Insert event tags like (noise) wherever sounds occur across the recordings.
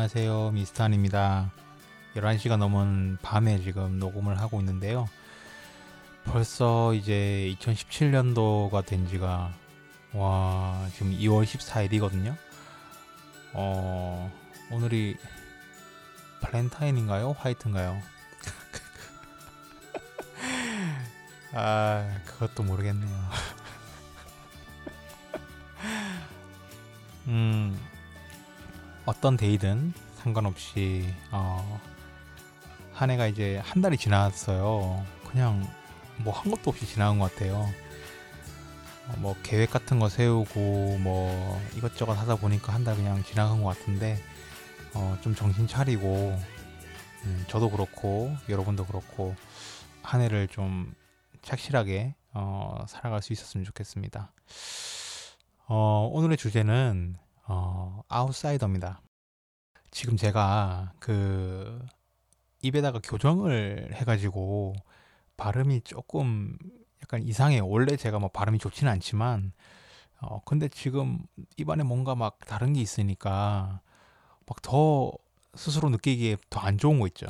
네, 안녕하세요. 미스터한입니다. 11시가 넘은 밤에 지금 녹음을 하고 있는데요. 벌써 이제 2017년도가 된 지가, 와, 지금 2월 14일이거든요. 어, 오늘이 발렌타인인가요? 화이트인가요? (laughs) 아, 그것도 모르겠네요. (laughs) 음, 어떤 데이든 상관없이 어, 한 해가 이제 한 달이 지났어요. 그냥 뭐 한 것도 없이 지나간 것 같아요. 어, 뭐 계획 같은 거 세우고 뭐 이것저것 하다 보니까 한 달 그냥 지나간 것 같은데 어, 좀 정신 차리고 음, 저도 그렇고 여러분도 그렇고 한 해를 좀 착실하게 어, 살아갈 수 있었으면 좋겠습니다. 어, 오늘의 주제는 어, 아웃사이더입니다. 지금 제가 그 입에다가 교정을 해가지고 발음이 조금 약간 이상해요. 원래 제가 뭐 발음이 좋지는 않지만 어 근데 지금 입안에 뭔가 막 다른 게 있으니까 막 더 스스로 느끼기에 더 안 좋은 거 있죠.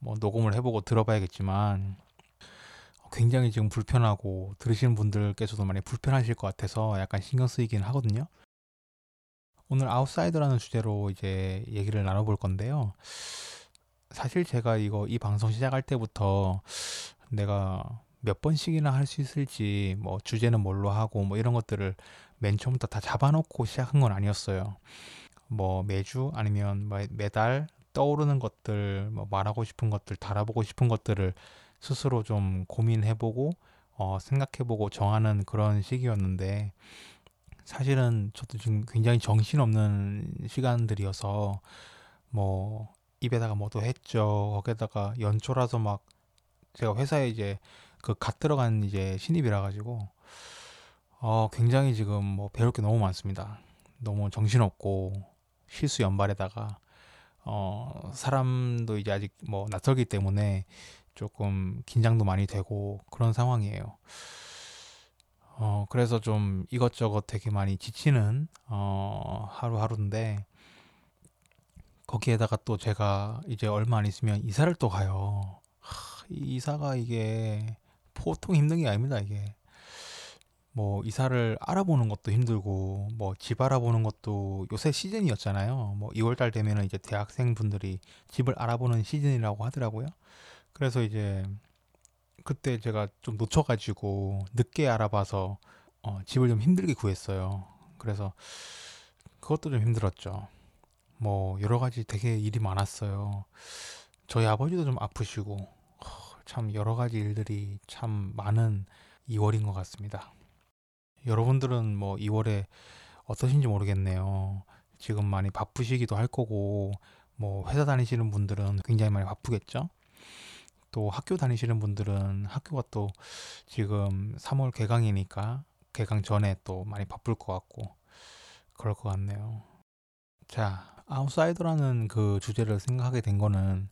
뭐 녹음을 해보고 들어봐야겠지만 굉장히 지금 불편하고 들으시는 분들께서도 많이 불편하실 것 같아서 약간 신경 쓰이긴 하거든요. 오늘 아웃사이더라는 주제로 이제 얘기를 나눠볼 건데요. 사실 제가 이거 이 방송 시작할 때부터 내가 몇 번씩이나 할 수 있을지 뭐 주제는 뭘로 하고 뭐 이런 것들을 맨 처음부터 다 잡아놓고 시작한 건 아니었어요. 뭐 매주 아니면 뭐 매달 떠오르는 것들 뭐 말하고 싶은 것들 달아보고 싶은 것들을 스스로 좀 고민해보고 어, 생각해보고 정하는 그런 시기였는데 사실은 저도 지금 굉장히 정신없는 시간들이어서 뭐 입에다가 뭐도 했죠. 거기에다가 연초라서 막 제가 회사에 이제 그 갓 들어간 이제 신입이라 가지고 어 굉장히 지금 뭐 배울 게 너무 많습니다. 너무 정신없고 실수 연발에다가 어 사람도 이제 아직 뭐 낯설기 때문에 조금 긴장도 많이 되고 그런 상황이에요. 어, 그래서 좀 이것저것 되게 많이 지치는 어, 하루하루인데 거기에다가 또 제가 이제 얼마 안 있으면 이사를 또 가요. 하, 이사가 이게 보통 힘든 게 아닙니다, 이게. 뭐 이사를 알아보는 것도 힘들고 뭐 집 알아보는 것도 요새 시즌이었잖아요. 뭐 2월 달 되면은 이제 대학생분들이 집을 알아보는 시즌이라고 하더라고요. 그래서 이제 그때 제가 좀 놓쳐가지고 늦게 알아봐서 어, 집을 좀 힘들게 구했어요. 그래서 그것도 좀 힘들었죠. 뭐 여러 가지 되게 일이 많았어요. 저희 아버지도 좀 아프시고 참 여러 가지 일들이 참 많은 2월인 것 같습니다. 여러분들은 뭐 2월에 어떠신지 모르겠네요. 지금 많이 바쁘시기도 할 거고 뭐 회사 다니시는 분들은 굉장히 많이 바쁘겠죠. 또 학교 다니시는 분들은 학교가 또 지금 3월 개강이니까 개강 전에 또 많이 바쁠 것 같고 그럴 것 같네요. 자, 아웃사이더라는 그 주제를 생각하게 된 거는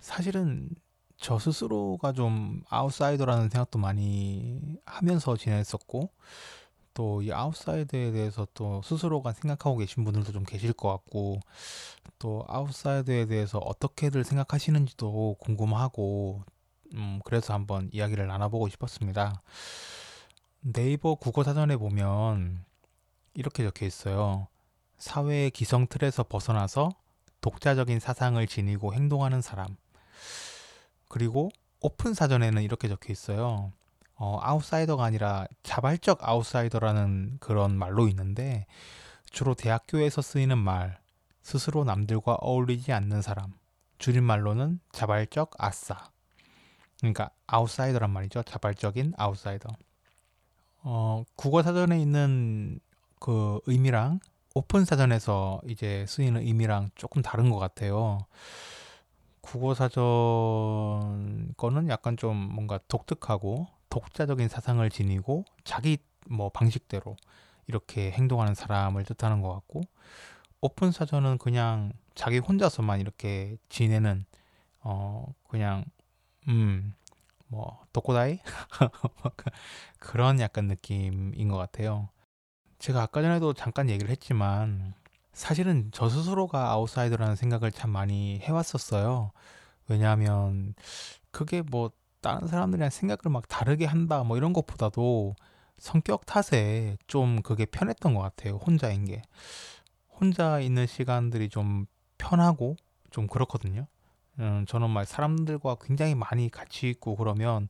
사실은 저 스스로가 좀 아웃사이더라는 생각도 많이 하면서 지냈었고 또 이 아웃사이더에 대해서 또 스스로가 생각하고 계신 분들도 좀 계실 것 같고 또 아웃사이더에 대해서 어떻게들 생각하시는지도 궁금하고 음 그래서 한번 이야기를 나눠보고 싶었습니다. 네이버 국어 사전에 보면 이렇게 적혀 있어요. 사회의 기성 틀에서 벗어나서 독자적인 사상을 지니고 행동하는 사람. 그리고 오픈 사전에는 이렇게 적혀 있어요. 어, 아웃사이더가 아니라 자발적 아웃사이더라는 그런 말로 있는데 주로 대학교에서 쓰이는 말, 스스로 남들과 어울리지 않는 사람, 줄임말로는 자발적 아싸. 그러니까 아웃사이더란 말이죠. 자발적인 아웃사이더. 어, 국어 사전에 있는 그 의미랑 오픈 사전에서 이제 쓰이는 의미랑 조금 다른 것 같아요. 국어 사전 거는 약간 좀 뭔가 독특하고 독자적인 사상을 지니고 자기 뭐 방식대로 이렇게 행동하는 사람을 뜻하는 것 같고 오픈 사전은 그냥 자기 혼자서만 이렇게 지내는 어 그냥 음뭐 도코다이 (laughs) 그런 약간 느낌인 것 같아요. 제가 아까 전에도 잠깐 얘기를 했지만 사실은 저 스스로가 아웃사이더라는 생각을 참 많이 해왔었어요. 왜냐하면 그게 뭐 다른 사람들이랑 생각을 막 다르게 한다 뭐 이런 것보다도 성격 탓에 좀 그게 편했던 것 같아요. 혼자인 게. 혼자 있는 시간들이 좀 편하고 좀 그렇거든요. 음, 저는 막 사람들과 굉장히 많이 같이 있고 그러면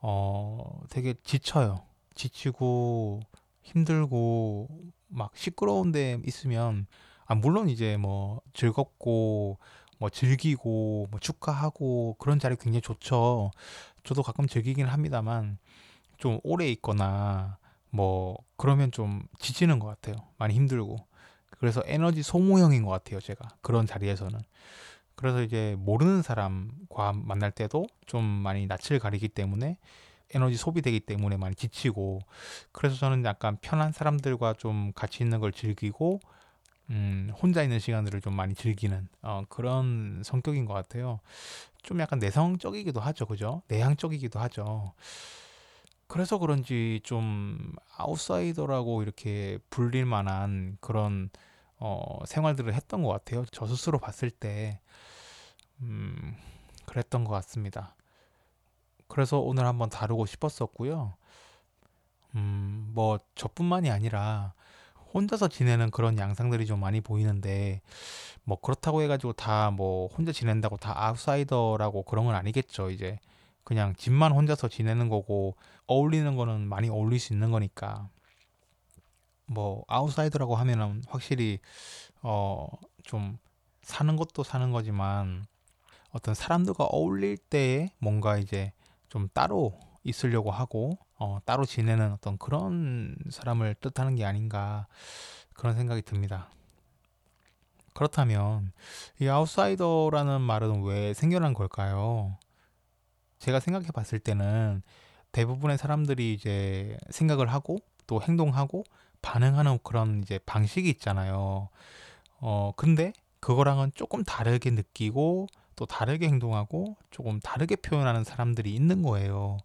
어 되게 지쳐요. 지치고 힘들고 막 시끄러운 데 있으면 아 물론 이제 뭐 즐겁고 뭐 즐기고 뭐 축하하고 그런 자리 굉장히 좋죠. 저도 가끔 즐기긴 합니다만 좀 오래 있거나 뭐 그러면 좀 지치는 것 같아요. 많이 힘들고. 그래서 에너지 소모형인 것 같아요. 제가 그런 자리에서는. 그래서 이제 모르는 사람과 만날 때도 좀 많이 낯을 가리기 때문에 에너지 소비되기 때문에 많이 지치고 그래서 저는 약간 편한 사람들과 좀 같이 있는 걸 즐기고 음, 혼자 있는 시간들을 좀 많이 즐기는 어, 그런 성격인 것 같아요. 좀 약간 내성적이기도 하죠, 그죠? 내향적이기도 하죠. 그래서 그런지 좀 아웃사이더라고 이렇게 불릴 만한 그런 어, 생활들을 했던 것 같아요. 저 스스로 봤을 때 음, 그랬던 것 같습니다. 그래서 오늘 한번 다루고 싶었었고요. 음, 뭐 저뿐만이 아니라 혼자서 지내는 그런 양상들이 좀 많이 보이는데 뭐 그렇다고 해가지고 다 뭐 혼자 지낸다고 다 아웃사이더라고 그런 건 아니겠죠. 이제 그냥 집만 혼자서 지내는 거고 어울리는 거는 많이 어울릴 수 있는 거니까 뭐 아웃사이더라고 하면은 확실히 어 좀 사는 것도 사는 거지만 어떤 사람들과 어울릴 때에 뭔가 이제 좀 따로 있으려고 하고 어, 따로 지내는 어떤 그런 사람을 뜻하는 게 아닌가 그런 생각이 듭니다. 그렇다면 이 아웃사이더라는 말은 왜 생겨난 걸까요? 제가 생각해 봤을 때는 대부분의 사람들이 이제 생각을 하고 또 행동하고 반응하는 그런 이제 방식이 있잖아요. 어, 근데 그거랑은 조금 다르게 느끼고 또 다르게 행동하고 조금 다르게 표현하는 사람들이 있는 거예요.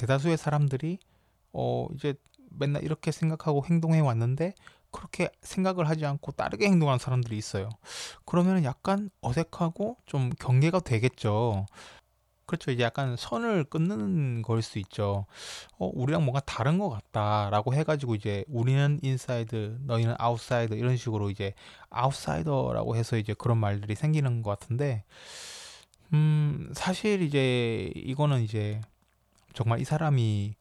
대다수의 사람들이 어 이제 맨날 이렇게 생각하고 행동해 왔는데 그렇게 생각을 하지 않고 다르게 행동하는 사람들이 있어요. 그러면 약간 어색하고 좀 경계가 되겠죠. 그렇죠. 이제 약간 선을 끊는 걸 수 있죠. 어, 우리랑 뭔가 다른 것 같다라고 해가지고 이제 우리는 인사이더, 너희는 아웃사이더 이런 식으로 이제 아웃사이더라고 해서 이제 그런 말들이 생기는 것 같은데, 음, 사실 이제 이거는 이제 정말 이 사람이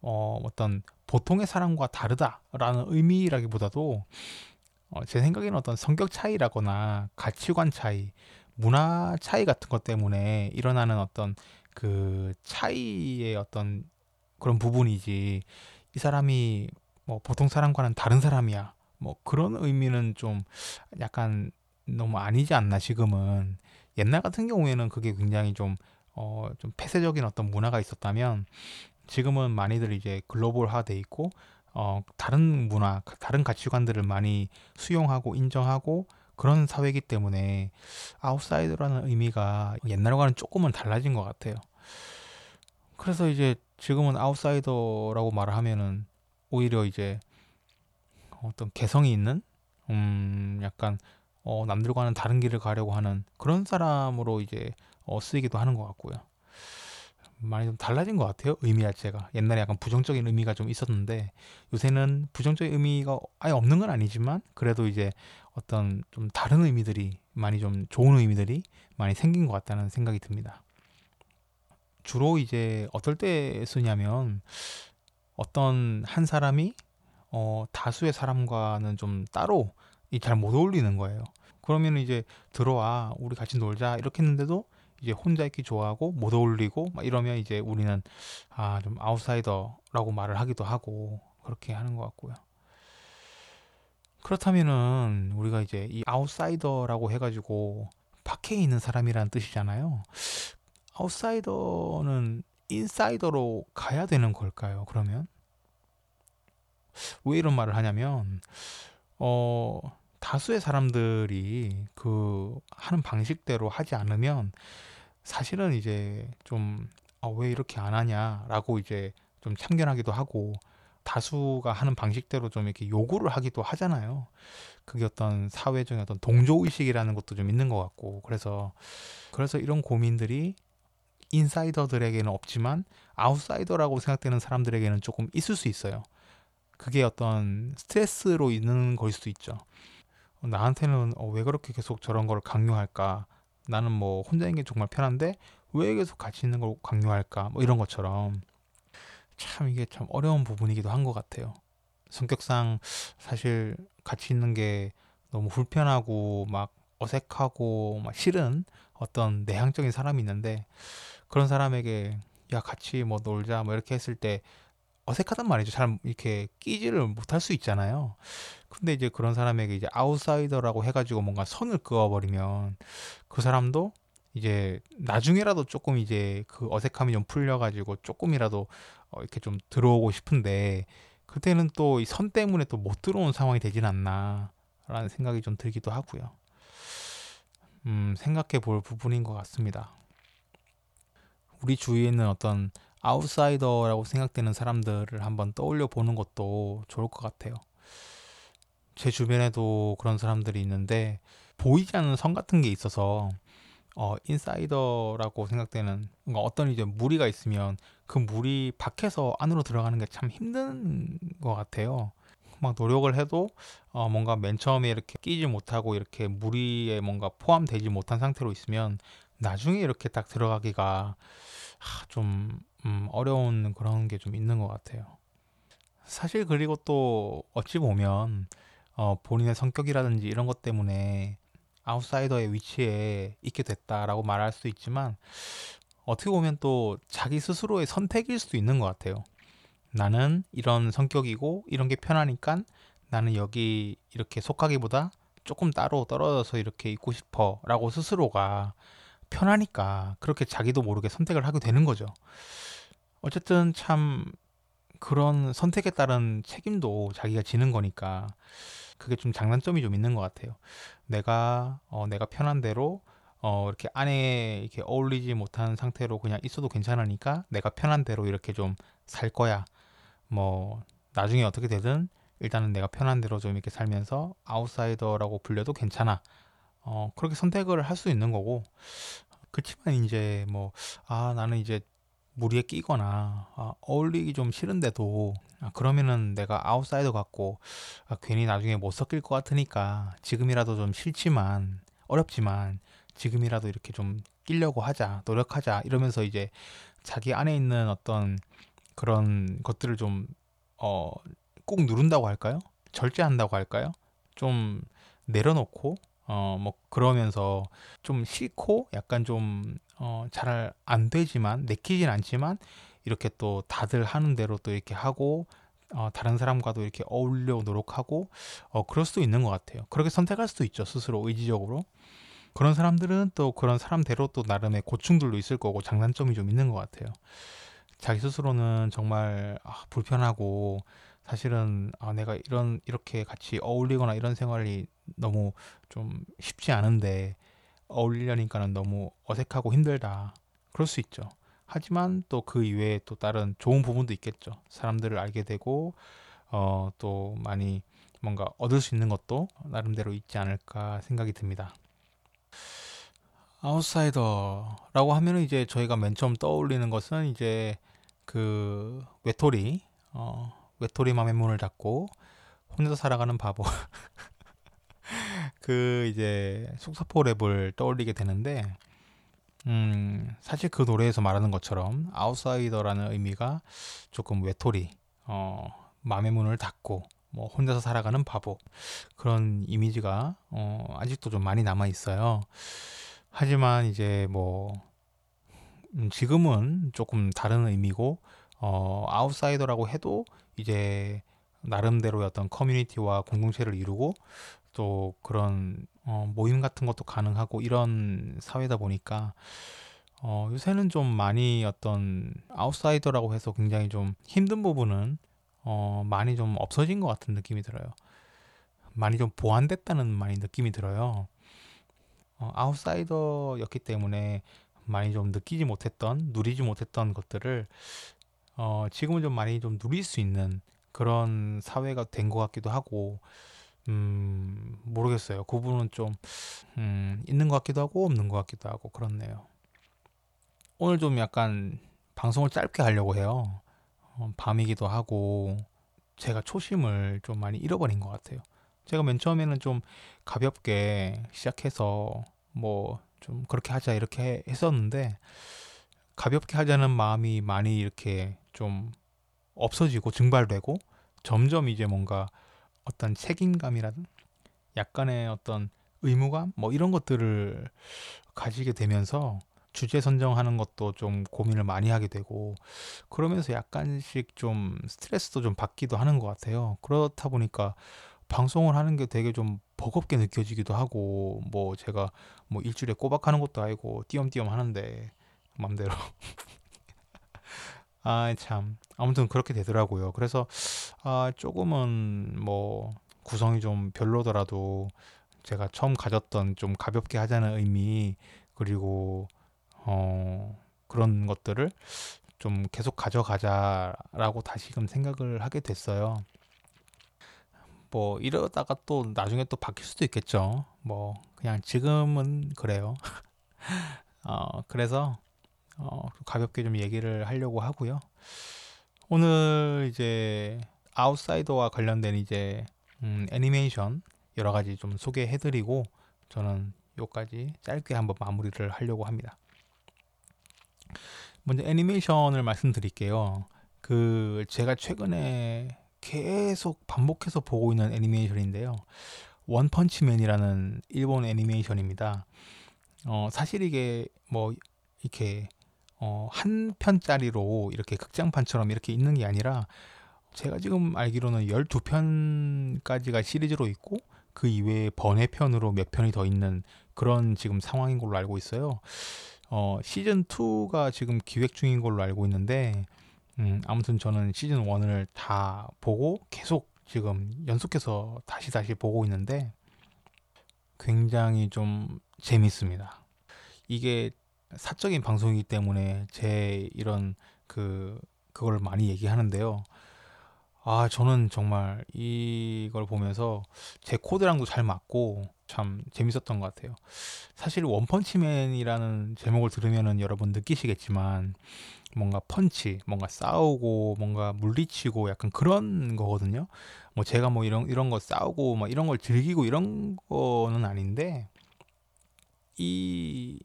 어, 어떤 보통의 사람과 다르다라는 의미라기보다도 어, 제 생각에는 어떤 성격 차이라거나 가치관 차이, 문화 차이 같은 것 때문에 일어나는 어떤 그 차이의 어떤 그런 부분이지 이 사람이 뭐 보통 사람과는 다른 사람이야. 뭐 그런 의미는 좀 약간 너무 아니지 않나 지금은. 옛날 같은 경우에는 그게 굉장히 좀 어, 좀 폐쇄적인 어떤 문화가 있었다면 지금은 많이들 이제 글로벌화돼 있고 어, 다른 문화, 다른 가치관들을 많이 수용하고 인정하고 그런 사회이기 때문에 아웃사이더라는 의미가 옛날과는 조금은 달라진 것 같아요. 그래서 이제 지금은 아웃사이더라고 말을 하면은 오히려 이제 어떤 개성이 있는 음 약간 어 남들과는 다른 길을 가려고 하는 그런 사람으로 이제 어 쓰이기도 하는 것 같고요. 많이 좀 달라진 것 같아요. 의미 자체가. 옛날에 약간 부정적인 의미가 좀 있었는데 요새는 부정적인 의미가 아예 없는 건 아니지만 그래도 이제 어떤 좀 다른 의미들이 많이 좀 좋은 의미들이 많이 생긴 것 같다는 생각이 듭니다. 주로 이제 어떨 때 쓰냐면 어떤 한 사람이 어, 다수의 사람과는 좀 따로 잘 못 어울리는 거예요. 그러면 이제 들어와 우리 같이 놀자 이렇게 했는데도 이제 혼자 있기 좋아하고 못 어울리고 막 이러면 이제 우리는 아 좀 아웃사이더라고 말을 하기도 하고 그렇게 하는 것 같고요. 그렇다면은 우리가 이제 이 아웃사이더라고 해가지고 밖에 있는 사람이라는 뜻이잖아요. 아웃사이더는 인사이더로 가야 되는 걸까요? 그러면 왜 이런 말을 하냐면 어 다수의 사람들이 그 하는 방식대로 하지 않으면 사실은 이제 좀왜 아, 이렇게 안 하냐라고 이제 좀 참견하기도 하고 다수가 하는 방식대로 좀 이렇게 요구를 하기도 하잖아요. 그게 어떤 사회적인 어떤 동조 의식이라는 것도 좀 있는 것 같고 그래서 그래서 이런 고민들이 인사이더들에게는 없지만 아웃사이더라고 생각되는 사람들에게는 조금 있을 수 있어요. 그게 어떤 스트레스로 있는 걸 수도 있죠. 나한테는 어, 왜 그렇게 계속 저런 걸 강요할까? 나는 뭐 혼자 있는 게 정말 편한데 왜 계속 같이 있는 걸 강요할까? 뭐 이런 것처럼 참 이게 참 어려운 부분이기도 한 것 같아요. 성격상 사실 같이 있는 게 너무 불편하고 막 어색하고 막 싫은 어떤 내향적인 사람이 있는데 그런 사람에게 야 같이 뭐 놀자 뭐 이렇게 했을 때 어색하단 말이죠. 잘 이렇게 끼지를 못할 수 있잖아요. 근데 이제 그런 사람에게 이제 아웃사이더라고 해가지고 뭔가 선을 그어버리면 그 사람도 이제 나중에라도 조금 이제 그 어색함이 좀 풀려가지고 조금이라도 어 이렇게 좀 들어오고 싶은데 그때는 또 이 선 때문에 또 못 들어온 상황이 되진 않나라는 생각이 좀 들기도 하고요. 음, 생각해 볼 부분인 것 같습니다. 우리 주위에 있는 어떤 아웃사이더라고 생각되는 사람들을 한번 떠올려 보는 것도 좋을 것 같아요. 제 주변에도 그런 사람들이 있는데 보이지 않는 선 같은 게 있어서 어, 인사이더라고 생각되는 뭔가 어떤 이제 무리가 있으면 그 무리 밖에서 안으로 들어가는 게 참 힘든 것 같아요. 막 노력을 해도 어, 뭔가 맨 처음에 이렇게 끼지 못하고 이렇게 무리에 뭔가 포함되지 못한 상태로 있으면 나중에 이렇게 딱 들어가기가 하, 좀 음, 어려운 그런 게 좀 있는 것 같아요. 사실 그리고 또 어찌 보면 어, 본인의 성격이라든지 이런 것 때문에 아웃사이더의 위치에 있게 됐다라고 말할 수 있지만 어떻게 보면 또 자기 스스로의 선택일 수도 있는 것 같아요. 나는 이런 성격이고 이런 게 편하니까 나는 여기 이렇게 속하기보다 조금 따로 떨어져서 이렇게 있고 싶어 라고 스스로가 편하니까 그렇게 자기도 모르게 선택을 하게 되는 거죠. 어쨌든 참 그런 선택에 따른 책임도 자기가 지는 거니까 그게 좀 장단점이 좀 있는 것 같아요. 내가 어, 내가 편한 대로 어, 이렇게 안에 이렇게 어울리지 못한 상태로 그냥 있어도 괜찮으니까 내가 편한 대로 이렇게 좀 살 거야. 뭐 나중에 어떻게 되든 일단은 내가 편한 대로 좀 이렇게 살면서 아웃사이더라고 불려도 괜찮아. 어, 그렇게 선택을 할 수 있는 거고. 그렇지만 이제 뭐, 아, 나는 이제 무리에 끼거나 아, 어울리기 좀 싫은데도 아, 그러면은 내가 아웃사이더 같고 아, 괜히 나중에 못 섞일 것 같으니까 지금이라도 좀 싫지만 어렵지만 지금이라도 이렇게 좀 끼려고 하자 노력하자 이러면서 이제 자기 안에 있는 어떤 그런 것들을 좀 어, 꾹 누른다고 할까요? 절제한다고 할까요? 좀 내려놓고 어, 뭐 그러면서 좀 싫고 약간 좀 어, 잘 안 되지만 내키진 않지만 이렇게 또 다들 하는 대로 또 이렇게 하고 어, 다른 사람과도 이렇게 어울려 노력하고 어, 그럴 수도 있는 것 같아요. 그렇게 선택할 수도 있죠 스스로 의지적으로. 그런 사람들은 또 그런 사람대로 또 나름의 고충들도 있을 거고 장단점이 좀 있는 것 같아요. 자기 스스로는 정말 아, 불편하고 사실은 아, 내가 이런 이렇게 같이 어울리거나 이런 생활이 너무 좀 쉽지 않은데 어울리려니까는 너무 어색하고 힘들다. 그럴 수 있죠. 하지만 또 그 이외에 또 다른 좋은 부분도 있겠죠. 사람들을 알게 되고 어, 또 많이 뭔가 얻을 수 있는 것도 나름대로 있지 않을까 생각이 듭니다. 아웃사이더라고 하면은 이제 저희가 맨 처음 떠올리는 것은 이제 그 외톨이 어, 외톨이 맘의 문을 닫고 혼자서 살아가는 바보 (laughs) 그 이제 속사포 랩을 떠올리게 되는데 음, 사실 그 노래에서 말하는 것처럼 아웃사이더라는 의미가 조금 외톨이 어, 맘의 문을 닫고 뭐 혼자서 살아가는 바보 그런 이미지가 어, 아직도 좀 많이 남아 있어요. 하지만 이제 뭐 음, 지금은 조금 다른 의미고 어, 아웃사이더라고 해도 이제 나름대로의 어떤 커뮤니티와 공동체를 이루고 또 그런 어, 모임 같은 것도 가능하고 이런 사회다 보니까 어, 요새는 좀 많이 어떤 아웃사이더라고 해서 굉장히 좀 힘든 부분은 어, 많이 좀 없어진 것 같은 느낌이 들어요. 많이 좀 보완됐다는 많이 느낌이 들어요. 어, 아웃사이더였기 때문에 많이 좀 느끼지 못했던, 누리지 못했던 것들을 어, 지금은 좀 많이 좀 누릴 수 있는 그런 사회가 된 것 같기도 하고 음 모르겠어요. 그 부분은 좀 음, 있는 것 같기도 하고 없는 것 같기도 하고 그렇네요. 오늘 좀 약간 방송을 짧게 하려고 해요. 어, 밤이기도 하고 제가 초심을 좀 많이 잃어버린 것 같아요. 제가 맨 처음에는 좀 가볍게 시작해서 뭐 좀 그렇게 하자 이렇게 했었는데 가볍게 하자는 마음이 많이 이렇게 좀 없어지고 증발되고 점점 이제 뭔가 어떤 책임감이라든 약간의 어떤 의무감 뭐 이런 것들을 가지게 되면서 주제 선정하는 것도 좀 고민을 많이 하게 되고 그러면서 약간씩 좀 스트레스도 좀 받기도 하는 것 같아요. 그렇다 보니까 방송을 하는 게 되게 좀 버겁게 느껴지기도 하고 뭐 제가 뭐 일주일에 꼬박 하는 것도 아니고 띄엄띄엄 하는데 맘대로 (laughs) 아 참 아무튼 그렇게 되더라고요. 그래서 아 조금은 뭐 구성이 좀 별로더라도 제가 처음 가졌던 좀 가볍게 하자는 의미 그리고 어 그런 것들을 좀 계속 가져가자라고 다시금 생각을 하게 됐어요. 뭐 이러다가 또 나중에 또 바뀔 수도 있겠죠. 뭐 그냥 지금은 그래요. (laughs) 어 그래서 어 가볍게 좀 얘기를 하려고 하고요. 오늘 이제 아웃사이더와 관련된 이제 음, 애니메이션 여러 가지 좀 소개해드리고 저는 요까지 짧게 한번 마무리를 하려고 합니다. 먼저 애니메이션을 말씀드릴게요. 그 제가 최근에 계속 반복해서 보고 있는 애니메이션인데요. 원펀치맨이라는 일본 애니메이션입니다. 어, 사실 이게 뭐 이렇게 어, 한 편짜리로 이렇게 극장판처럼 이렇게 있는 게 아니라 제가 지금 알기로는 12편까지가 시리즈로 있고 그 이외에 번외편으로 몇 편이 더 있는 그런 지금 상황인 걸로 알고 있어요. 어, 시즌 2가 지금 기획 중인 걸로 알고 있는데 음, 아무튼 저는 시즌 1을 다 보고 계속 지금 연속해서 다시 다시 보고 있는데 굉장히 좀 재밌습니다. 이게 사적인 방송이기 때문에 제 이런 그 그걸 많이 얘기하는데요. 아, 저는 정말 이걸 보면서 제 코드랑도 잘 맞고 참 재밌었던 것 같아요. 사실 원펀치맨이라는 제목을 들으면은 여러분 느끼시겠지만 뭔가 펀치, 뭔가 싸우고 뭔가 물리치고 약간 그런 거거든요. 뭐 제가 뭐 이런 이런 거 싸우고 막 이런 걸 즐기고 이런 거는 아닌데 이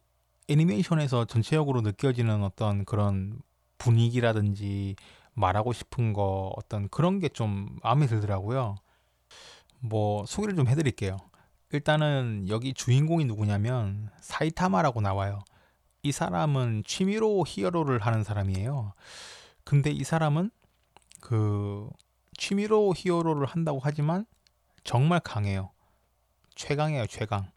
애니메이션에서 전체적으로 느껴지는 어떤 그런 분위기라든지 말하고 싶은 거 어떤 그런 게 좀 마음에 들더라고요. 뭐 소개를 좀 해드릴게요. 일단은 여기 주인공이 누구냐면 사이타마라고 나와요. 이 사람은 취미로 히어로를 하는 사람이에요. 근데 이 사람은 그 취미로 히어로를 한다고 하지만 정말 강해요. 최강이에요, 최강.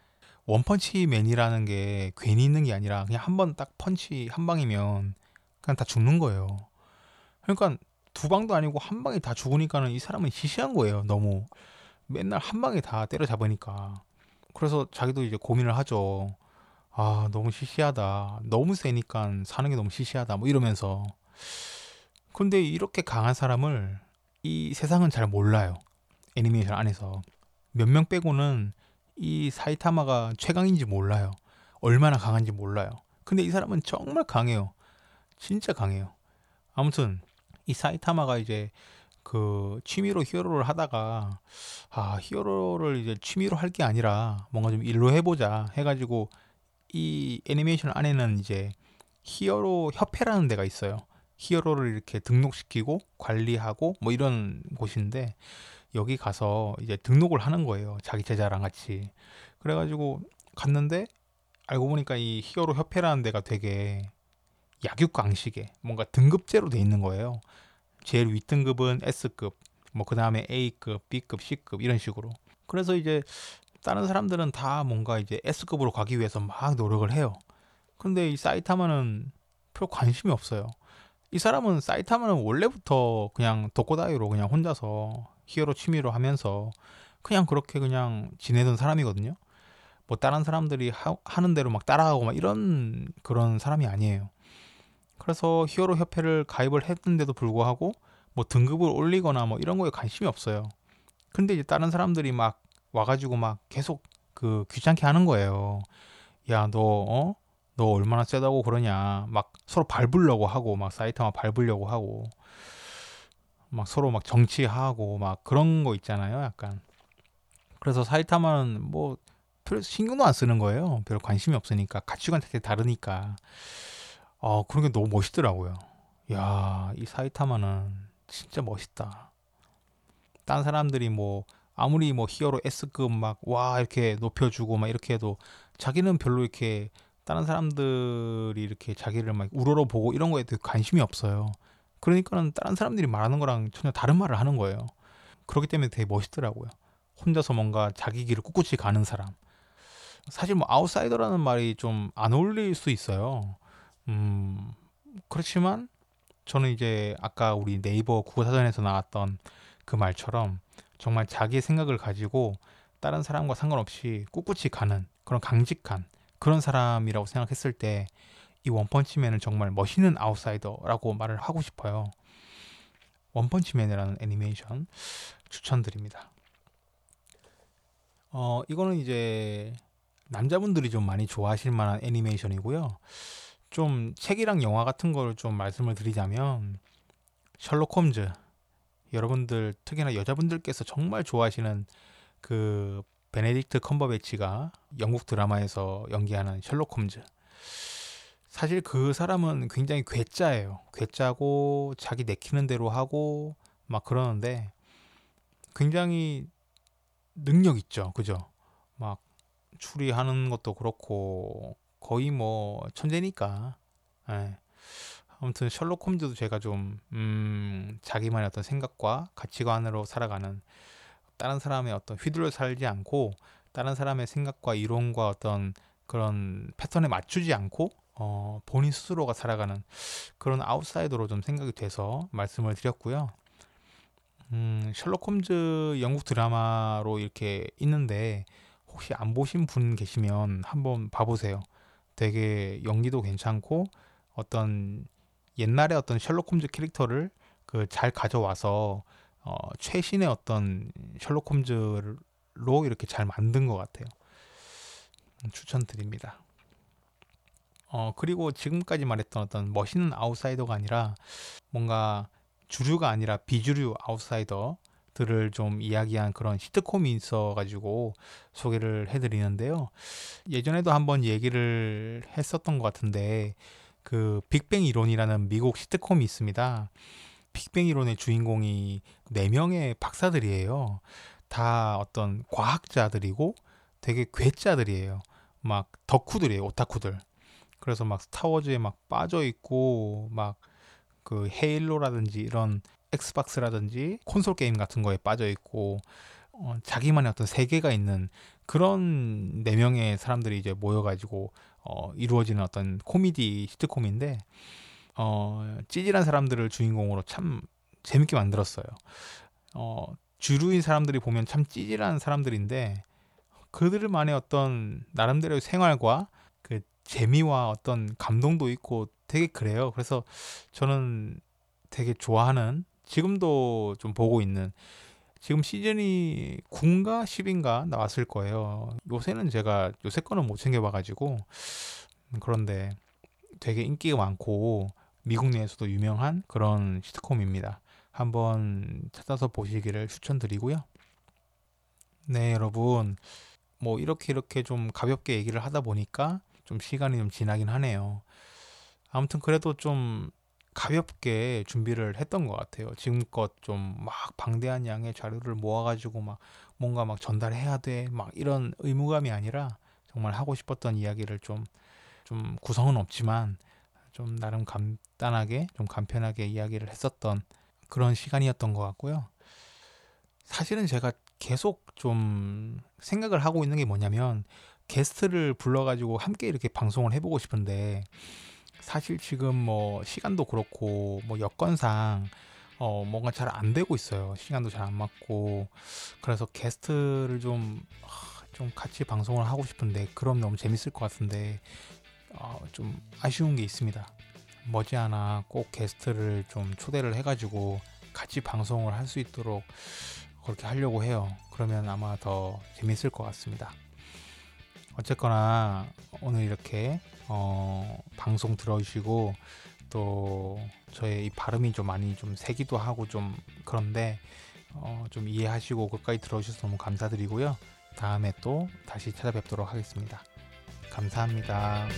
원펀치맨이라는 게 괜히 있는 게 아니라 그냥 한 번 딱 펀치 한 방이면 그냥 다 죽는 거예요. 그러니까 두 방도 아니고 한 방에 다 죽으니까는 이 사람은 시시한 거예요. 너무 맨날 한 방에 다 때려잡으니까. 그래서 자기도 이제 고민을 하죠. 아, 너무 시시하다. 너무 세니까 사는 게 너무 시시하다. 뭐 이러면서. 근데 이렇게 강한 사람을 이 세상은 잘 몰라요. 애니메이션 안에서. 몇 명 빼고는 이 사이타마가 최강인지 몰라요. 얼마나 강한지 몰라요. 근데 이 사람은 정말 강해요. 진짜 강해요. 아무튼 이 사이타마가 이제 그 취미로 히어로를 하다가 아 히어로를 이제 취미로 할 게 아니라 뭔가 좀 일로 해보자 해가지고 이 애니메이션 안에는 이제 히어로 협회라는 데가 있어요. 히어로를 이렇게 등록시키고 관리하고 뭐 이런 곳인데 여기 가서 이제 등록을 하는 거예요. 자기 제자랑 같이. 그래가지고 갔는데 알고 보니까 이 히어로 협회라는 데가 되게 약육강식에 뭔가 등급제로 돼 있는 거예요. 제일 윗등급은 S급, 뭐 그 다음에 A급, B급, C급 이런 식으로. 그래서 이제 다른 사람들은 다 뭔가 이제 S급으로 가기 위해서 막 노력을 해요. 근데 이 사이타마는 별 관심이 없어요. 이 사람은 사이타마는 원래부터 그냥 독고다이로 그냥 혼자서 히어로 취미로 하면서 그냥 그렇게 그냥 지내던 사람이거든요. 뭐 다른 사람들이 하, 는 대로 막 따라가고 막 이런 그런 사람이 아니에요. 그래서 히어로 협회를 가입을 했는데도 불구하고 뭐 등급을 올리거나 뭐 이런 거에 관심이 없어요. 근데 이제 다른 사람들이 막 와가지고 막 계속 그 귀찮게 하는 거예요. 야, 너, 어? 너 얼마나 세다고 그러냐. 막 서로 밟으려고 하고, 막 사이타마 밟으려고 하고, 막 서로 막 정치하고, 막 그런 거 있잖아요. 약간. 그래서 사이타마는 뭐, 별 신경도 안 쓰는 거예요. 별 관심이 없으니까. 가치관 자체 다르니까. 어, 그런 게 너무 멋있더라고요. 야, 이 사이타마는 진짜 멋있다. 딴 사람들이 뭐, 아무리 뭐 히어로 S급 막 와 이렇게 높여주고 막 이렇게 해도 자기는 별로 이렇게 다른 사람들이 이렇게 자기를 막 우러러 보고 이런 거에 대해 관심이 없어요. 그러니까는 다른 사람들이 말하는 거랑 전혀 다른 말을 하는 거예요. 그렇기 때문에 되게 멋있더라고요. 혼자서 뭔가 자기 길을 꿋꿋이 가는 사람. 사실 뭐 아웃사이더라는 말이 좀 안 어울릴 수 있어요. 음, 그렇지만 저는 이제 아까 우리 네이버 국어사전에서 나왔던 그 말처럼 정말 자기의 생각을 가지고 다른 사람과 상관없이 꿋꿋이 가는 그런 강직한 그런 사람이라고 생각했을 때 이 원펀치맨은 정말 멋있는 아웃사이더라고 말을 하고 싶어요. 원펀치맨이라는 애니메이션 추천드립니다. 어, 이거는 이제 남자분들이 좀 많이 좋아하실 만한 애니메이션이고요. 좀 책이랑 영화 같은 걸좀 말씀을 드리자면 셜록 홈즈 여러분들 특히나 여자분들께서 정말 좋아하시는 그 베네딕트 컴버배치가 영국 드라마에서 연기하는 셜록 홈즈. 사실 그 사람은 굉장히 괴짜예요. 괴짜고 자기 내키는 대로 하고 막 그러는데 굉장히 능력 있죠. 그죠? 막 추리하는 것도 그렇고 거의 뭐 천재니까. 예. 아무튼 셜록 홈즈도 제가 좀 음, 자기만의 어떤 생각과 가치관으로 살아가는 다른 사람의 어떤 휘둘러 살지 않고 다른 사람의 생각과 이론과 어떤 그런 패턴에 맞추지 않고 어, 본인 스스로가 살아가는 그런 아웃사이더로 좀 생각이 돼서 말씀을 드렸고요. 음, 셜록 홈즈 영국 드라마로 이렇게 있는데 혹시 안 보신 분 계시면 한번 봐보세요. 되게 연기도 괜찮고 어떤 옛날에 어떤 셜록 홈즈 캐릭터를 그 잘 가져와서 어, 최신의 어떤 셜록 홈즈로 이렇게 잘 만든 것 같아요. 음, 추천드립니다. 어, 그리고 지금까지 말했던 어떤 멋있는 아웃사이더가 아니라 뭔가 주류가 아니라 비주류 아웃사이더들을 좀 이야기한 그런 시트콤이 있어가지고 소개를 해드리는데요. 예전에도 한번 얘기를 했었던 것 같은데 그 빅뱅 이론이라는 미국 시트콤이 있습니다. 빅뱅 이론의 주인공이 네 명의 박사들이에요. 다 어떤 과학자들이고 되게 괴짜들이에요. 막 덕후들이에요, 오타쿠들. 그래서 막 스타워즈에 막 빠져 있고 막 그 헤일로라든지 이런 엑스박스라든지 콘솔 게임 같은 거에 빠져 있고 어, 자기만의 어떤 세계가 있는 그런 네 명의 사람들이 이제 모여가지고 어, 이루어지는 어떤 코미디 시트콤인데 어, 찌질한 사람들을 주인공으로 참 재밌게 만들었어요. 어, 주류인 사람들이 보면 참 찌질한 사람들인데 그들만의 어떤 나름대로의 생활과 그 재미와 어떤 감동도 있고 되게 그래요. 그래서 저는 되게 좋아하는 지금도 좀 보고 있는 지금 시즌이 9인가 10인가 나왔을 거예요. 요새는 제가 요새 거는 못 챙겨봐가지고 그런데 되게 인기가 많고 미국 내에서도 유명한 그런 시트콤입니다. 한번 찾아서 보시기를 추천드리고요. 네, 여러분. 뭐 이렇게 이렇게 좀 가볍게 얘기를 하다 보니까 좀 시간이 좀 지나긴 하네요. 아무튼 그래도 좀 가볍게 준비를 했던 것 같아요. 지금껏 좀 막 방대한 양의 자료를 모아가지고 막 뭔가 막 전달해야 돼. 막 이런 의무감이 아니라 정말 하고 싶었던 이야기를 좀, 좀 구성은 없지만 좀 나름 간단하게 좀 간편하게 이야기를 했었던 그런 시간이었던 것 같고요. 사실은 제가 계속 좀 생각을 하고 있는 게 뭐냐면 게스트를 불러가지고 함께 이렇게 방송을 해보고 싶은데 사실 지금 뭐 시간도 그렇고 뭐 여건상 어 뭔가 잘 안 되고 있어요. 시간도 잘 안 맞고 그래서 게스트를 좀좀 같이 방송을 하고 싶은데 그럼 너무 재밌을 것 같은데 어, 좀 아쉬운 게 있습니다. 머지않아 꼭 게스트를 좀 초대를 해가지고 같이 방송을 할 수 있도록 그렇게 하려고 해요. 그러면 아마 더 재밌을 것 같습니다. 어쨌거나 오늘 이렇게 어, 방송 들어주시고 또 저의 이 발음이 좀 많이 좀 세기도 하고 좀 그런데 어, 좀 이해하시고 끝까지 들어주셔서 너무 감사드리고요. 다음에 또 다시 찾아뵙도록 하겠습니다. 감사합니다.